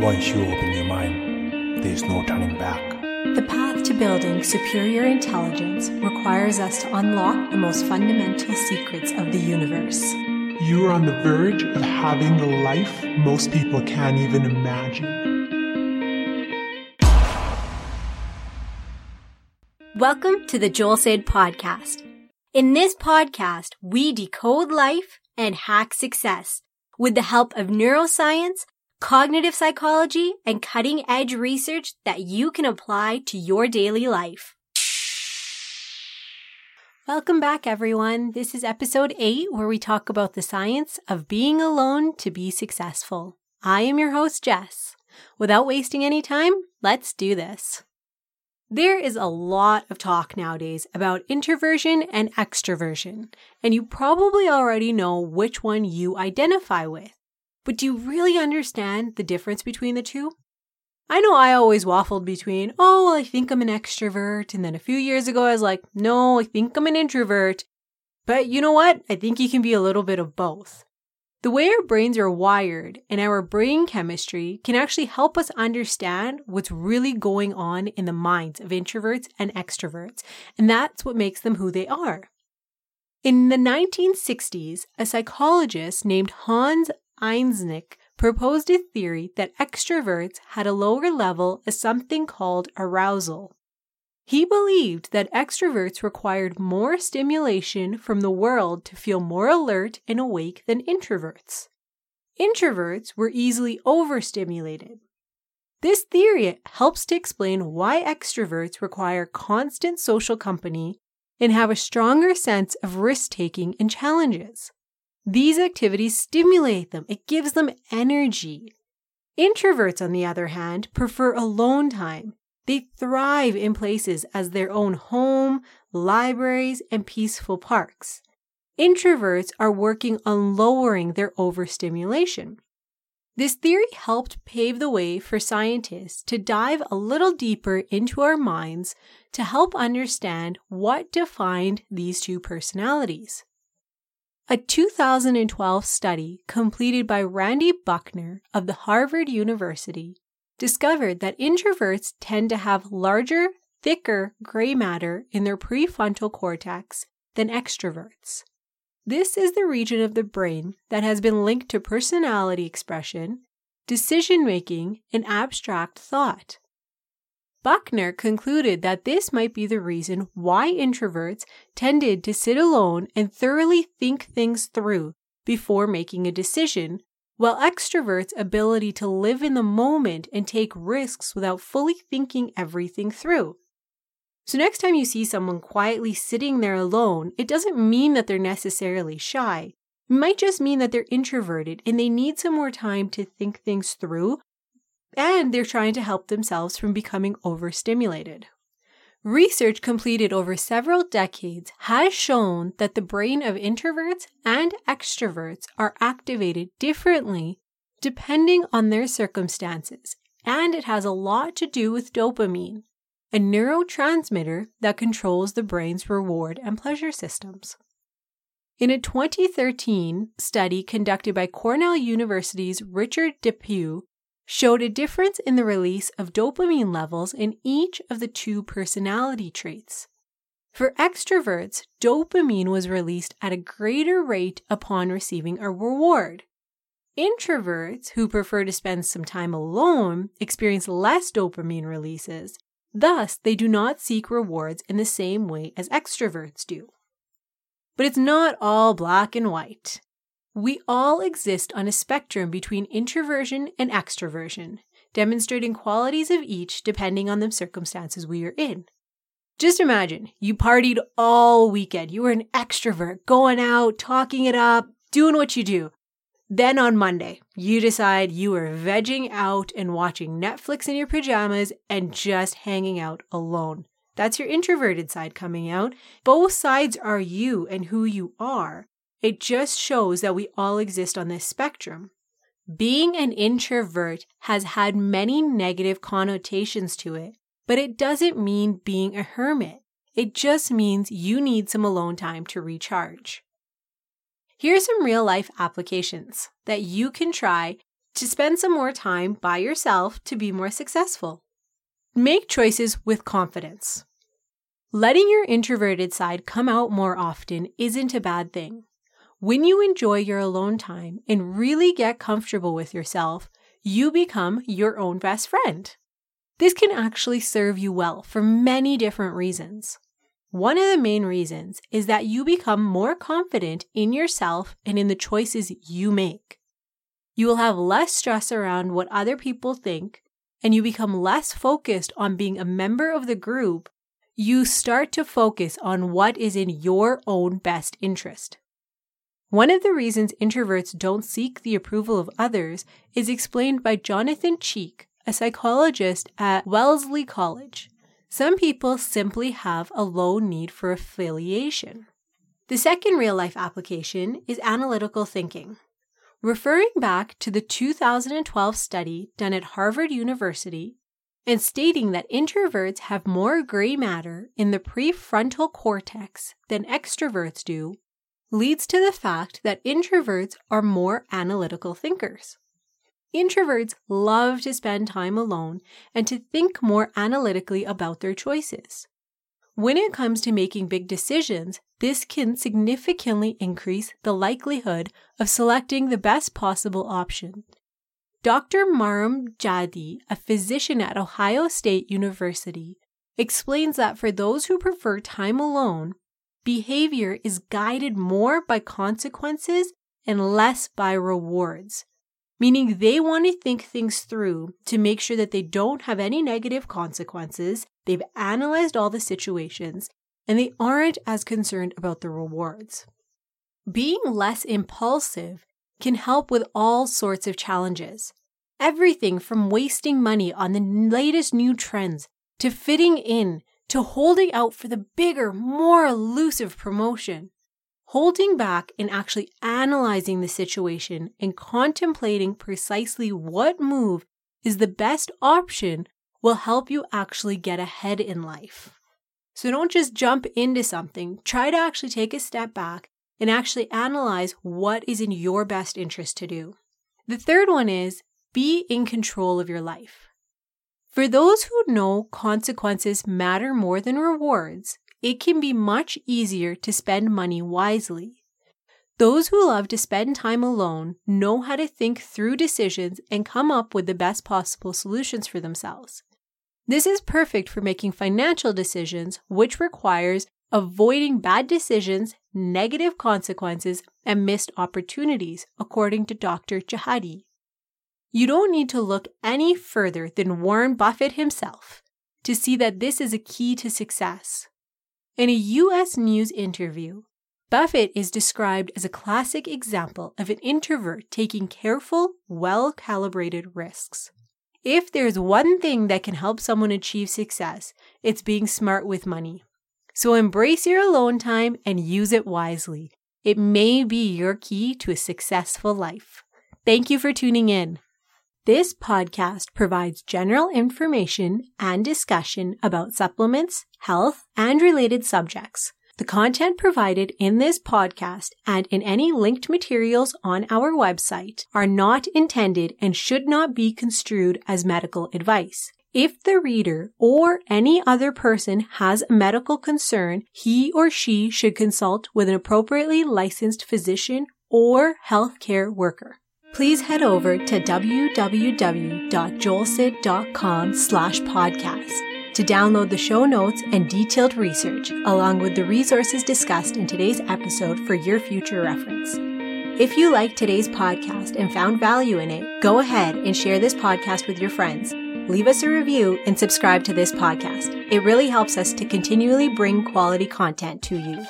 Once you open your mind, there is no turning back. The path to building superior intelligence requires us to unlock the most fundamental secrets of the universe. You are on the verge of having the life most people can't even imagine. Welcome to the Joel Said podcast. In this podcast, we decode life and hack success with the help of neuroscience, cognitive psychology, and cutting edge research that you can apply to your daily life. Welcome back, everyone. This is episode 8, where we talk about the science of being alone to be successful. I am your host, Jess. Without wasting any time, let's do this. There is a lot of talk nowadays about introversion and extroversion, and you probably already know which one you identify with. But do you really understand the difference between the two? I know I always waffled between, oh, well, I think I'm an extrovert. And then a few years ago, I was like, no, I think I'm an introvert. But you know what? I think you can be a little bit of both. The way our brains are wired and our brain chemistry can actually help us understand what's really going on in the minds of introverts and extroverts. And that's what makes them who they are. In the 1960s, a psychologist named Hans Eysenck proposed a theory that extroverts had a lower level of something called arousal. He believed that extroverts required more stimulation from the world to feel more alert and awake than introverts. Introverts were easily overstimulated. This theory helps to explain why extroverts require constant social company and have a stronger sense of risk taking and challenges. These activities stimulate them, it gives them energy. Introverts, on the other hand, prefer alone time. They thrive in places as their own home, libraries, and peaceful parks. Introverts are working on lowering their overstimulation. This theory helped pave the way for scientists to dive a little deeper into our minds to help understand what defined these two personalities. A 2012 study completed by Randy Buckner of the Harvard University discovered that introverts tend to have larger, thicker gray matter in their prefrontal cortex than extroverts. This is the region of the brain that has been linked to personality expression, decision making, and abstract thought. Buckner concluded that this might be the reason why introverts tended to sit alone and thoroughly think things through before making a decision, while extroverts' ability to live in the moment and take risks without fully thinking everything through. So, next time you see someone quietly sitting there alone, it doesn't mean that they're necessarily shy. It might just mean that they're introverted and they need some more time to think things through and they're trying to help themselves from becoming overstimulated. Research completed over several decades has shown that the brain of introverts and extroverts are activated differently depending on their circumstances, and it has a lot to do with dopamine, a neurotransmitter that controls the brain's reward and pleasure systems. In a 2013 study conducted by Cornell University's Richard Depue showed a difference in the release of dopamine levels in each of the two personality traits. For extroverts, dopamine was released at a greater rate upon receiving a reward. Introverts, who prefer to spend some time alone, experience less dopamine releases. Thus, they do not seek rewards in the same way as extroverts do. But it's not all black and white. We all exist on a spectrum between introversion and extroversion, demonstrating qualities of each depending on the circumstances we are in. Just imagine you partied all weekend. You were an extrovert, going out, talking it up, doing what you do. Then on Monday, you decide you are vegging out and watching Netflix in your pajamas and just hanging out alone. That's your introverted side coming out. Both sides are you and who you are. It just shows that we all exist on this spectrum. Being an introvert has had many negative connotations to it, but it doesn't mean being a hermit. It just means you need some alone time to recharge. Here are some real life applications that you can try to spend some more time by yourself to be more successful. Make choices with confidence. Letting your introverted side come out more often isn't a bad thing. When you enjoy your alone time and really get comfortable with yourself, you become your own best friend. This can actually serve you well for many different reasons. One of the main reasons is that you become more confident in yourself and in the choices you make. You will have less stress around what other people think, and you become less focused on being a member of the group. You start to focus on what is in your own best interest. One of the reasons introverts don't seek the approval of others is explained by Jonathan Cheek, a psychologist at Wellesley College. Some people simply have a low need for affiliation. The second real life application is analytical thinking. Referring back to the 2012 study done at Harvard University and stating that introverts have more gray matter in the prefrontal cortex than extroverts do, leads to the fact that introverts are more analytical thinkers. Introverts love to spend time alone and to think more analytically about their choices. When it comes to making big decisions, this can significantly increase the likelihood of selecting the best possible option. Dr. Maram Jadi, a physician at Ohio State University, explains that for those who prefer time alone, behavior is guided more by consequences and less by rewards, meaning they want to think things through to make sure that they don't have any negative consequences, they've analyzed all the situations, and they aren't as concerned about the rewards. Being less impulsive can help with all sorts of challenges. Everything from wasting money on the latest new trends to fitting in to holding out for the bigger, more elusive promotion. Holding back and actually analyzing the situation and contemplating precisely what move is the best option will help you actually get ahead in life. So don't just jump into something. Try to actually take a step back and actually analyze what is in your best interest to do. The third one is be in control of your life. For those who know consequences matter more than rewards, it can be much easier to spend money wisely. Those who love to spend time alone know how to think through decisions and come up with the best possible solutions for themselves. This is perfect for making financial decisions, which requires avoiding bad decisions, negative consequences, and missed opportunities, according to Dr. Jahadi. You don't need to look any further than Warren Buffett himself to see that this is a key to success. In a US News interview, Buffett is described as a classic example of an introvert taking careful, well calibrated risks. If there's one thing that can help someone achieve success, it's being smart with money. So embrace your alone time and use it wisely. It may be your key to a successful life. Thank you for tuning in. This podcast provides general information and discussion about supplements, health, and related subjects. The content provided in this podcast and in any linked materials on our website are not intended and should not be construed as medical advice. If the reader or any other person has a medical concern, he or she should consult with an appropriately licensed physician or healthcare worker please head over to www.joelsid.com slash podcast to download the show notes and detailed research along with the resources discussed in today's episode for your future reference. If you liked today's podcast and found value in it, go ahead and share this podcast with your friends. Leave us a review and subscribe to this podcast. It really helps us to continually bring quality content to you.